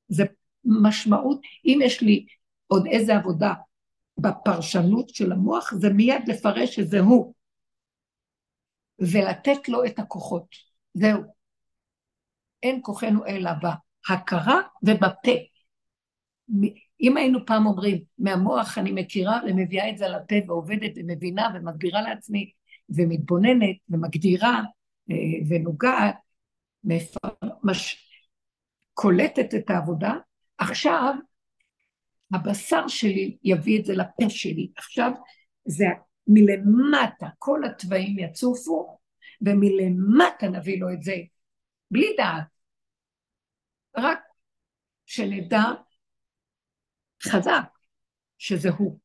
זה משמעות, אם יש לי עוד איזה עבודה בפרשנות של המוח זה מיד לפרש שזה הוא, ולתת לו את הכוחות. זהו. אין כוחנו אלא בהכרה ובפה. אם היינו פעם אומרים, מהמוח אני מכירה ומביאה את זה לפה ועובדת ומבינה ומסבירה לעצמי ומתבוננת ומגדירה אה, ונוגעת, מש... קולטת את העבודה, עכשיו הבשר שלי יביא את זה לפה שלי. עכשיו זה מלמטה, כל התוואים יצופו, ומלמטה נביא לו את זה, בלי דעת. רק שנדע חזק שזה הוא.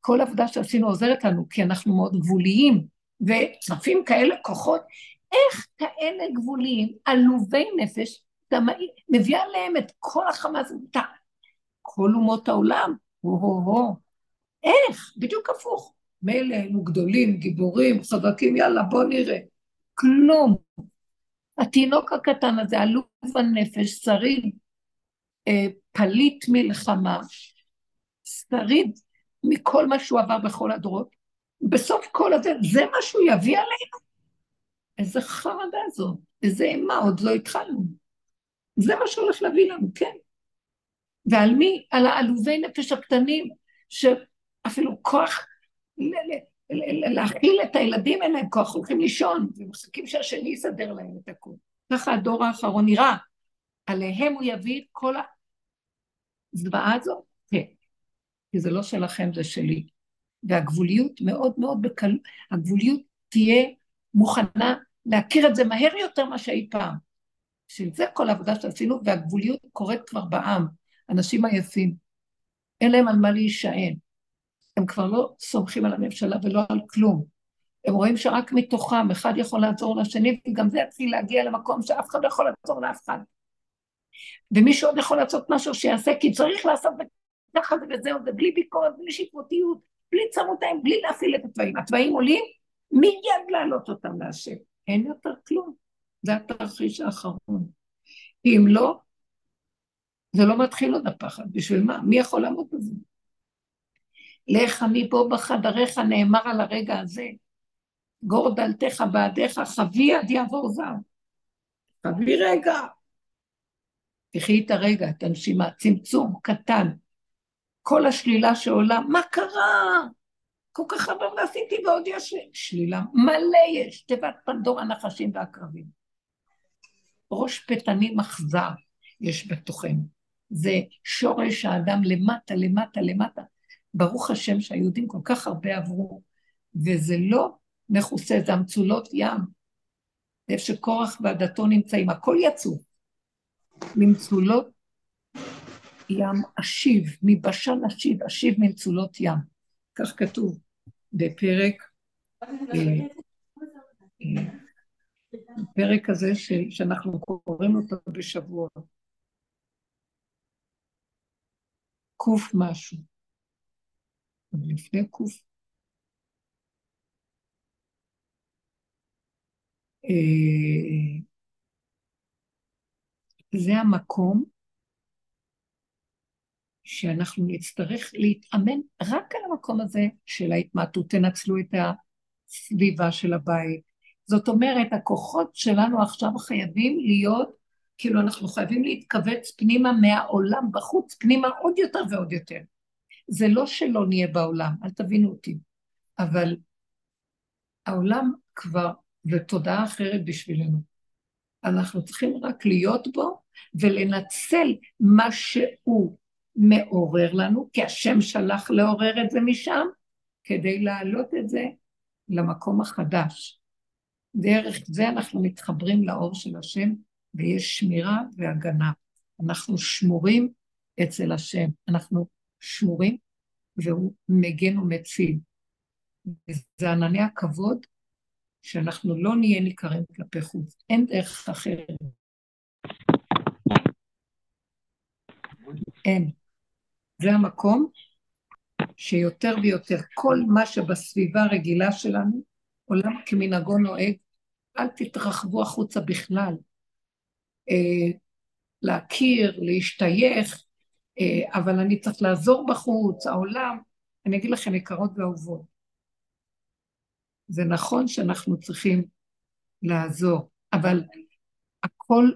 כל עבודה שעשינו עוזרת לנו, כי אנחנו מאוד גבוליים, וצפים כאלה כוחות, איך כאלה גבוליים, עלובי נפש, מביאה להם את כל החמאס, כל אומות העולם, הו-הו-הו. איך? בדיוק הפוך. מילא היינו גדולים, גיבורים, חזקים, יאללה, בוא נראה. כלום. התינוק הקטן הזה, עלוב הנפש, שריד, אה, פליט מלחמה, שריד מכל מה שהוא עבר בכל הדורות. בסוף כל הזה, זה מה שהוא יביא עלינו? איזה חרדה זאת, איזה אימה, עוד לא התחלנו. זה מה שהולך להביא לנו, כן. ועל מי? על העלובי נפש הקטנים, שאפילו כוח להכיל את הילדים אין להם כוח, הולכים לישון, ומחכים שהשני יסדר להם את הכול. ככה הדור האחרון נראה. עליהם הוא יביא את כל הזוועה הזאת? כן. כי זה לא שלכם, זה שלי. והגבוליות מאוד מאוד בקלות, הגבוליות תהיה מוכנה להכיר את זה מהר יותר ממה שאי פעם. בשביל זה כל העבודה שעשינו, והגבוליות קורית כבר בעם. אנשים עייפים. אין להם על מה להישען. הם כבר לא סומכים על הממשלה ולא על כלום. הם רואים שרק מתוכם אחד יכול לעזור לשני, וגם זה יתחיל להגיע למקום שאף אחד לא יכול לעזור לאף אחד. ומישהו עוד יכול לעשות משהו שיעשה, כי צריך לעשות ככה וזהו, ובלי ביקורת, בלי שיפוטיות, בלי צמות עין, בלי להפעיל את התוואים. התוואים עולים, מיד להעלות אותם להשם. אין יותר כלום. זה התרחיש האחרון. אם לא, זה לא מתחיל עוד הפחד. בשביל מה? מי יכול לעמוד בזה? לך מפה בחדריך נאמר על הרגע הזה. גור דלתך בעדיך, חבי עד יעבור זר. חבי רגע. תחי את הרגע, את הנשימה, צמצום קטן. כל השלילה שעולה, מה קרה? כל כך הרבה ועשיתי ועוד יש שלילה. מלא יש, תיבת פנדור הנחשים והקרבים. ראש פתנים אכזר יש בתוכנו. זה שורש האדם למטה, למטה, למטה. ברוך השם שהיהודים כל כך הרבה עברו, וזה לא מכוסה, זה המצולות ים. איפה שקורח ועדתו נמצאים, הכל יצאו. ממצולות ים אשיב, מבשן אשיב, אשיב ממצולות ים. כך כתוב בפרק, אה, אה, בפרק הזה שאנחנו קוראים אותו בשבוע. קוף משהו. לפני קוף. אה, זה המקום שאנחנו נצטרך להתאמן רק על המקום הזה של ההתמעטות. תנצלו את הסביבה של הבית. זאת אומרת, הכוחות שלנו עכשיו חייבים להיות, כאילו אנחנו חייבים להתכווץ פנימה מהעולם בחוץ, פנימה עוד יותר ועוד יותר. זה לא שלא נהיה בעולם, אל תבינו אותי, אבל העולם כבר, זה אחרת בשבילנו. אנחנו צריכים רק להיות בו ולנצל מה שהוא מעורר לנו, כי השם שלח לעורר את זה משם, כדי להעלות את זה למקום החדש. דרך זה אנחנו מתחברים לאור של השם, ויש שמירה והגנה. אנחנו שמורים אצל השם. אנחנו שמורים, והוא מגן ומציל. זה ענני הכבוד שאנחנו לא נהיה ניכרים כלפי חוץ. אין דרך אחרת. אין. זה המקום שיותר ויותר כל מה שבסביבה הרגילה שלנו, עולם כמנהגו נוהג, אל תתרחבו החוצה בכלל. אה, להכיר, להשתייך, אבל אני צריך לעזור בחוץ, העולם, אני אגיד לכם, יקרות ואהובות, זה נכון שאנחנו צריכים לעזור, אבל הכל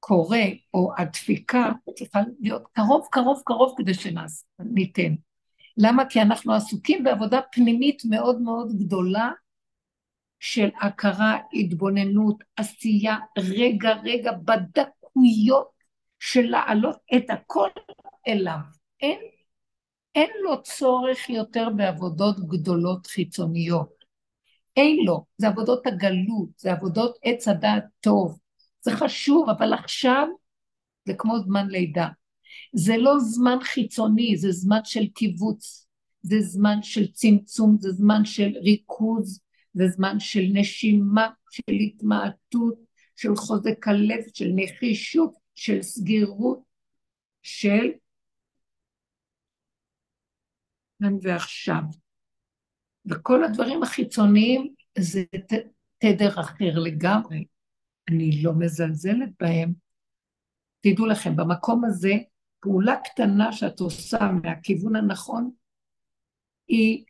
קורה, או הדפיקה צריכה להיות קרוב, קרוב, קרוב כדי שניתן. למה? כי אנחנו עסוקים בעבודה פנימית מאוד מאוד גדולה של הכרה, התבוננות, עשייה, רגע רגע בדקויות של להעלות את הכל אליו. אין, אין לו צורך יותר בעבודות גדולות חיצוניות. אין לו, זה עבודות הגלות, זה עבודות עץ הדעת טוב, זה חשוב, אבל עכשיו זה כמו זמן לידה. זה לא זמן חיצוני, זה זמן של קיבוץ, זה זמן של צמצום, זה זמן של ריכוז, זה זמן של נשימה, של התמעטות, של חוזק הלב, של נחישות, של סגירות, של כאן ועכשיו. וכל הדברים החיצוניים זה תדר אחר לגמרי. אני לא מזלזלת בהם. תדעו לכם, במקום הזה, פעולה קטנה שאת עושה מהכיוון הנכון, היא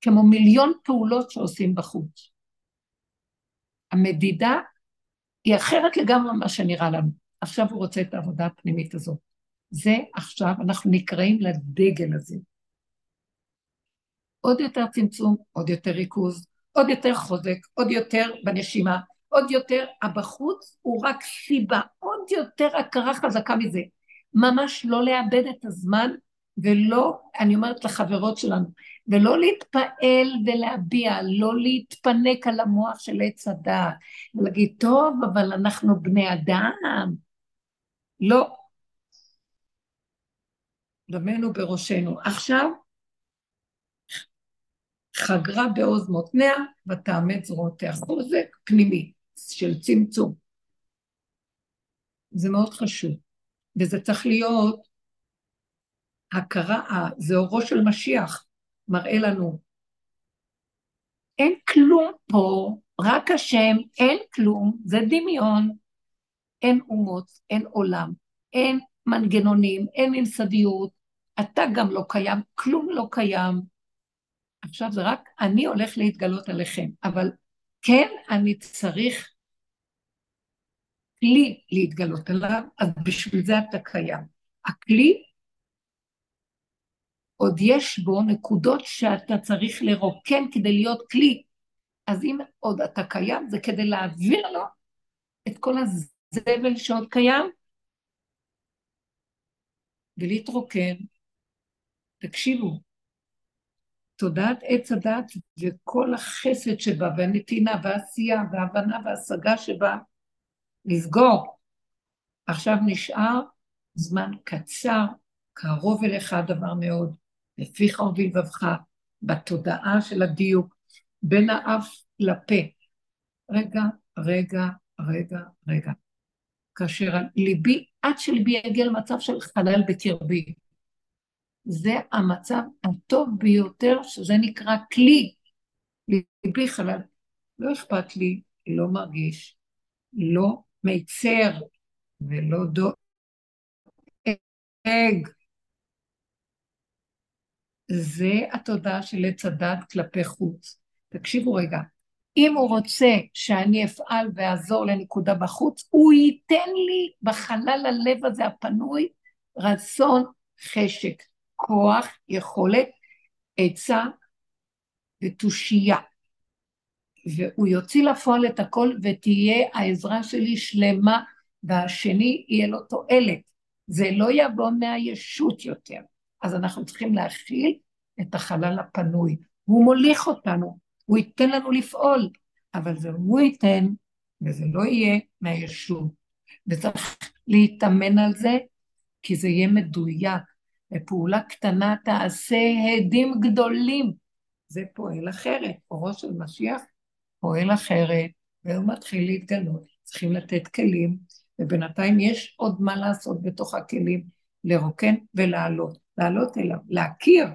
כמו מיליון פעולות שעושים בחוץ. המדידה היא אחרת לגמרי ממה שנראה לנו. עכשיו הוא רוצה את העבודה הפנימית הזאת. זה עכשיו, אנחנו נקראים לדגל הזה. עוד יותר צמצום, עוד יותר ריכוז, עוד יותר חוזק, עוד יותר בנשימה, עוד יותר, הבחוץ הוא רק סיבה, עוד יותר הכרה חזקה מזה. ממש לא לאבד את הזמן, ולא, אני אומרת לחברות שלנו, ולא להתפעל ולהביע, לא להתפנק על המוח של עץ הדעת, ולהגיד, טוב, אבל אנחנו בני אדם. לא. דמנו בראשנו. עכשיו, חגרה בעוז מותניה ותאמץ זרועותיה. חוזק פנימי של צמצום. זה מאוד חשוב. וזה צריך להיות הכרה, זה אורו של משיח, מראה לנו. אין כלום פה, רק השם, אין כלום, זה דמיון. אין אומות, אין עולם, אין מנגנונים, אין ממסדיות, אתה גם לא קיים, כלום לא קיים. עכשיו זה רק אני הולך להתגלות עליכם, אבל כן אני צריך כלי להתגלות עליו, אז בשביל זה אתה קיים. הכלי, עוד יש בו נקודות שאתה צריך לרוקן כדי להיות כלי. אז אם עוד אתה קיים, זה כדי להעביר לו את כל הזבל שעוד קיים, ולהתרוקן. תקשיבו, תודעת עץ הדת וכל החסד שבה, והנתינה והעשייה וההבנה וההשגה שבה, לסגור. עכשיו נשאר זמן קצר, קרוב אליך הדבר מאוד, לפיך ובלבבך, בתודעה של הדיוק, בין האף לפה. רגע, רגע, רגע, רגע. כאשר ליבי, עד שליבי יגיע למצב של חלל בקרבי. זה המצב הטוב ביותר, שזה נקרא כלי. ליבי חלל. לא אכפת לי, לא מרגיש, לא מיצר ולא דואג. זה התודעה של עץ הדת כלפי חוץ. תקשיבו רגע, אם הוא רוצה שאני אפעל ואעזור לנקודה בחוץ, הוא ייתן לי בחלל הלב הזה הפנוי רצון, חשק, כוח, יכולת, עצה ותושייה. והוא יוציא לפועל את הכל ותהיה העזרה שלי שלמה והשני יהיה לו תועלת. זה לא יבוא מהישות יותר. אז אנחנו צריכים להכיל את החלל הפנוי. הוא מוליך אותנו, הוא ייתן לנו לפעול, אבל זה הוא ייתן, וזה לא יהיה מהישות. וצריך להתאמן על זה, כי זה יהיה מדויק. בפעולה קטנה תעשה הדים גדולים. זה פועל אחרת. אורו של משיח פועל אחרת, והוא מתחיל להתגלות. צריכים לתת כלים, ובינתיים יש עוד מה לעשות בתוך הכלים, לרוקן ולעלות. לעלות אליו, להכיר.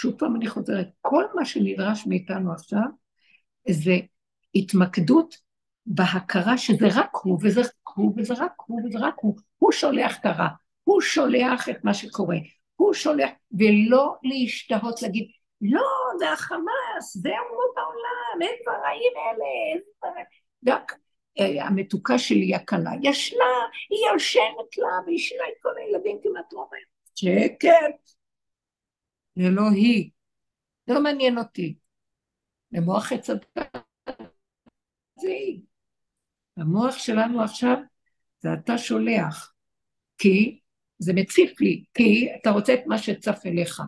שוב פעם אני חוזרת, כל מה שנדרש מאיתנו עכשיו זה התמקדות בהכרה שזה רק הוא, וזה רק הוא, וזה רק הוא, וזה רק הוא. הוא שולח את הרע, הוא שולח את מה שקורה, הוא שולח, ולא להשתהות, להגיד, לא, זה החמאס, זה אומות העולם, אין דברים אלה, רק אה, המתוקה שלי הקלה ישנה, היא יושנת לה וישנה את כל הילדים כמעט רוב שקט. זה לא היא, זה לא מעניין אותי. למוח עץ הדת זה היא. המוח שלנו עכשיו זה אתה שולח, כי זה מציף לי, כי אתה רוצה את מה שצף אליך.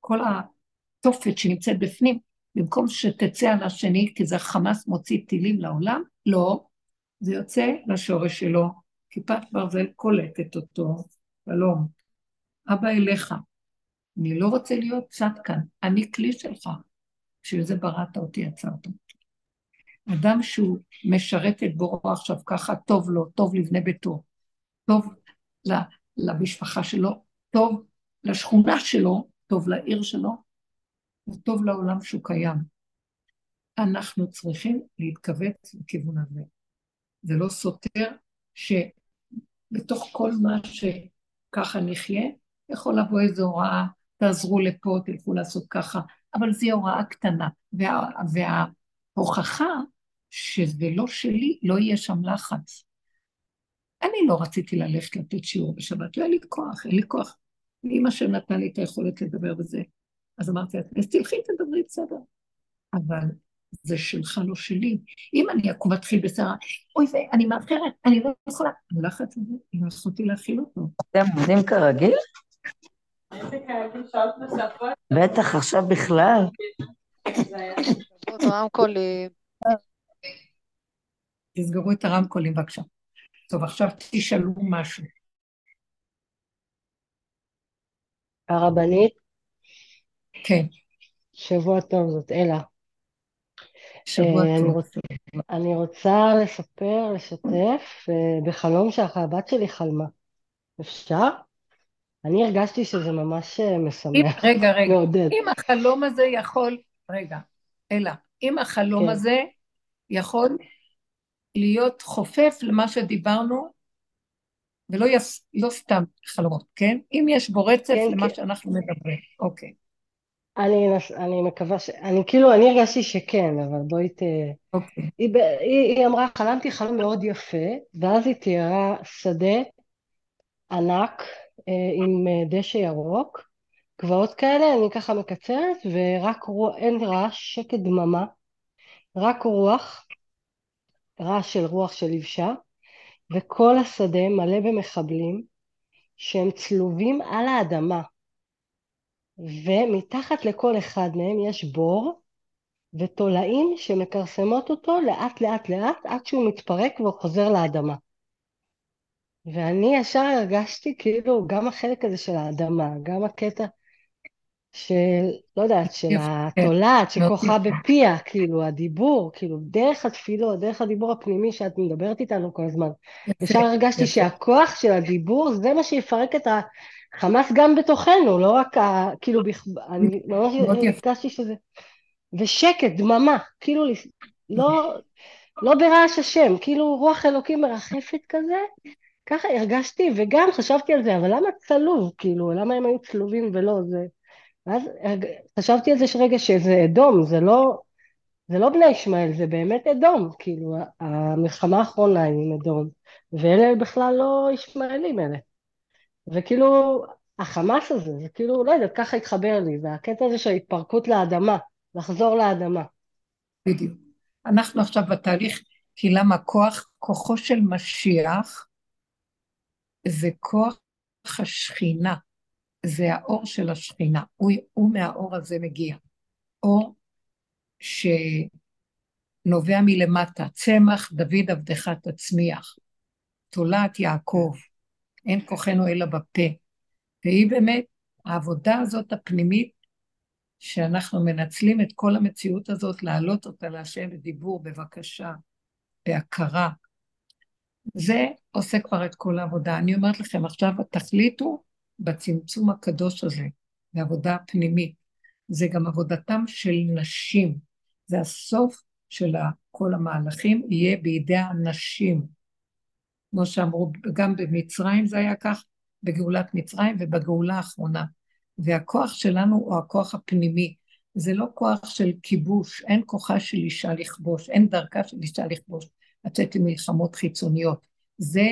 כל התופת שנמצאת בפנים, במקום שתצא על השני, כי זה חמאס מוציא טילים לעולם, לא, זה יוצא לשורש שלו, כיפת ברזל קולטת אותו, שלום, אבא אליך, אני לא רוצה להיות צד כאן, אני כלי שלך, בשביל זה בראת אותי, עצרת אותי. אדם שהוא משרת את בוראו עכשיו ככה, טוב לו, טוב לבני ביתו, טוב למשפחה שלו, טוב לשכונה שלו, טוב לעיר שלו, וטוב לעולם שהוא קיים. אנחנו צריכים להתכווץ לכיוון הזה. זה לא סותר שבתוך כל מה שככה נחיה, יכול לבוא איזו הוראה, תעזרו לפה, תלכו לעשות ככה, אבל זו הוראה קטנה. וה, וההוכחה שזה לא שלי, לא יהיה שם לחץ. אני לא רציתי ללכת לתת שיעור בשבת, לא היה לי כוח, אין לי כוח. אמא שנתנה לי את היכולת לדבר בזה. אז אמרתי לה, אז תלכי, תדברי, בסדר. אבל זה שלך, לא שלי. אם אני אקום ואתחיל בסערה, אוי, ואני מאחרת, אני לא יכולה. הלחץ הזה, לא יכולתי להכיל אותו. אתם עומדים כרגיל? בטח, עכשיו בכלל. תסגרו את הרמקולים בבקשה. טוב, עכשיו תשאלו משהו. הרבנית? כן. שבוע טוב, זאת אלה. שבוע אה, אני טוב. רוצה, אני רוצה לספר, לשתף, אה, בחלום שהבת שלי חלמה. אפשר? אני הרגשתי שזה ממש אה, משמח, רגע, רגע, מעודד. אם החלום הזה יכול, רגע, אלה, אם החלום כן, הזה יכול להיות חופף למה שדיברנו, ולא יס, לא סתם חלומות, כן? אם יש בו רצף כן, למה כן. שאנחנו מדברים, אוקיי, אני, אני מקווה ש... אני כאילו, אני הרגשתי שכן, אבל בואי ת... אוקיי. היא, היא, היא אמרה, חלמתי חלום מאוד יפה, ואז היא תיארה שדה ענק עם אה, דשא ירוק, גבעות כאלה, אני ככה מקצרת, ורק רוח, אין רעש, שקט דממה, רק רוח, רעש של רוח של לבשה, וכל השדה מלא במחבלים שהם צלובים על האדמה, ומתחת לכל אחד מהם יש בור ותולעים שמכרסמות אותו לאט לאט לאט עד שהוא מתפרק והוא חוזר לאדמה. ואני ישר הרגשתי כאילו גם החלק הזה של האדמה, גם הקטע של, לא יודעת, של התולעת שכוחה בפיה, כאילו הדיבור, כאילו דרך התפילות, דרך הדיבור הפנימי שאת מדברת איתנו כל הזמן. ישר הרגשתי שהכוח של הדיבור זה מה שיפרק את החמאס גם בתוכנו, לא רק ה... כאילו. אני ממש הרגשתי שזה... ושקט, דממה, כאילו לא, לא ברעש השם, כאילו רוח אלוקים מרחפת כזה, ככה הרגשתי, וגם חשבתי על זה, אבל למה צלוב, כאילו, למה הם היו צלובים ולא זה? ואז חשבתי על זה שרגע שזה אדום, זה לא, זה לא בני ישמעאל, זה באמת אדום, כאילו, המלחמה האחרונה היא עם אדום, ואלה בכלל לא ישמעאלים אלה. וכאילו, החמאס הזה, זה כאילו, לא יודעת, ככה התחבר לי, והקטע הזה של ההתפרקות לאדמה, לחזור לאדמה. בדיוק. אנחנו עכשיו בתהליך, כי למה כוח, כוחו של משיח זה כוח השכינה, זה האור של השכינה, הוא, הוא מהאור הזה מגיע. אור שנובע מלמטה, צמח דוד עבדך תצמיח, תולעת יעקב, אין כוחנו אלא בפה. והיא באמת, העבודה הזאת הפנימית, שאנחנו מנצלים את כל המציאות הזאת, להעלות אותה להשם בדיבור, בבקשה, בהכרה. זה עושה כבר את כל העבודה. אני אומרת לכם, עכשיו תחליטו בצמצום הקדוש הזה, בעבודה הפנימית. זה גם עבודתם של נשים. זה הסוף של כל המהלכים, יהיה בידי הנשים. כמו שאמרו, גם במצרים זה היה כך, בגאולת מצרים ובגאולה האחרונה. והכוח שלנו הוא הכוח הפנימי. זה לא כוח של כיבוש, אין כוחה של אישה לכבוש, אין דרכה של אישה לכבוש, לצאת למלחמות חיצוניות. זה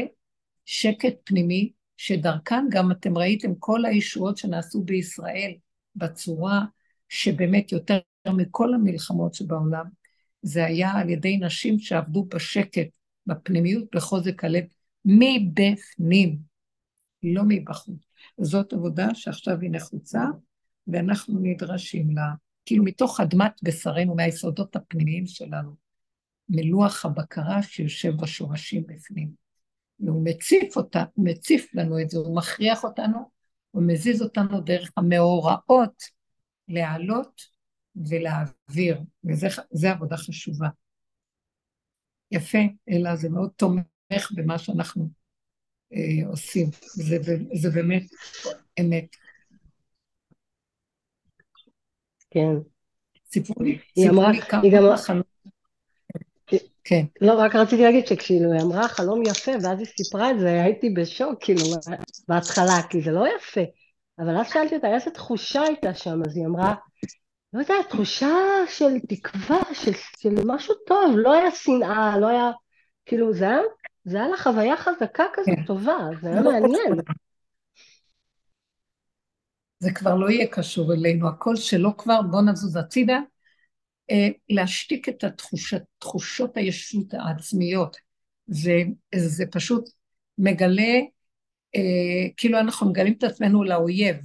שקט פנימי, שדרכן גם אתם ראיתם כל הישועות שנעשו בישראל בצורה שבאמת יותר מכל המלחמות שבעולם, זה היה על ידי נשים שעבדו בשקט, בפנימיות, בחוזק הלב, מבפנים, לא מבחוץ. זאת עבודה שעכשיו היא נחוצה, ואנחנו נדרשים לה, כאילו מתוך אדמת בשרנו, מהיסודות הפנימיים שלנו, מלוח הבקרה שיושב בשורשים בפנים. והוא מציף אותה, הוא מציף לנו את זה, הוא מכריח אותנו, הוא מזיז אותנו דרך המאורעות להעלות ולהעביר, וזו עבודה חשובה. יפה, אלא זה מאוד תומך במה שאנחנו אה, עושים, זה, זה באמת אמת. כן. סיפרו לי, סיפרו לי כמה חלומות. כן. לא, רק רציתי להגיד שכאילו היא אמרה חלום יפה, ואז היא סיפרה את זה, הייתי בשוק, כאילו, בהתחלה, כי זה לא יפה. אבל אז שאלתי אותה, איזה תחושה הייתה שם? אז היא אמרה, לא יודעת, תחושה של תקווה, של, של משהו טוב, לא היה שנאה, לא היה, כאילו, זה היה, זה היה לה חוויה חזקה כזאת כן. טובה, זה היה לא מעניין. זה כבר לא יהיה קשור אלינו, הכל שלא כבר, בוא נזוז הצידה, להשתיק את התחושות, תחושות הישות העצמיות. זה, זה פשוט מגלה, אה, כאילו אנחנו מגלים את עצמנו לאויב.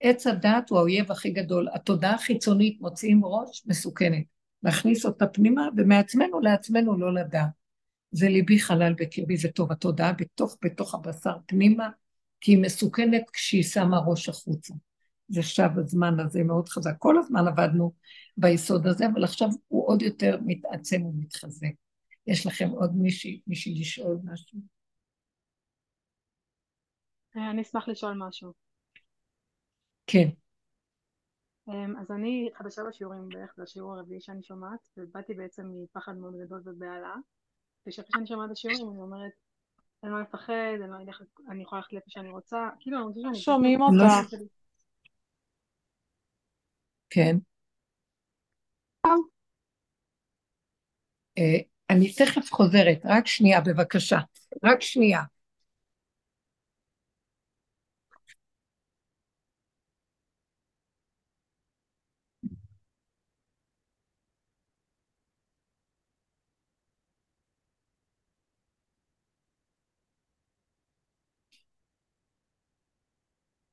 עץ הדת הוא האויב הכי גדול. התודעה החיצונית מוציאים ראש מסוכנת. להכניס אותה פנימה, ומעצמנו לעצמנו לא לדעת. זה ליבי חלל בקרבי, זה טוב. התודעה בתוך, בתוך הבשר פנימה, כי היא מסוכנת כשהיא שמה ראש החוצה. זה שב הזמן הזה מאוד חזק. כל הזמן עבדנו ביסוד הזה, אבל עכשיו הוא עוד יותר מתעצם ומתחזק. יש לכם עוד מישהי, מישהי לשאול משהו? אה, אני אשמח לשאול משהו. כן. אמ, אז אני חדשה בשיעורים בערך, זה השיעור הרביעי שאני שומעת, ובאתי בעצם מפחד מאוד גדול ובהלה, ושאחרי שאני שומעת את השיעורים אני אומרת, אני לא מפחד, אני לא יכולה ללכת לאיפה שאני רוצה, כאילו אני חושבת שאני... שומעים אותך. כן. אה, אני תכף חוזרת, רק שנייה בבקשה, רק שנייה.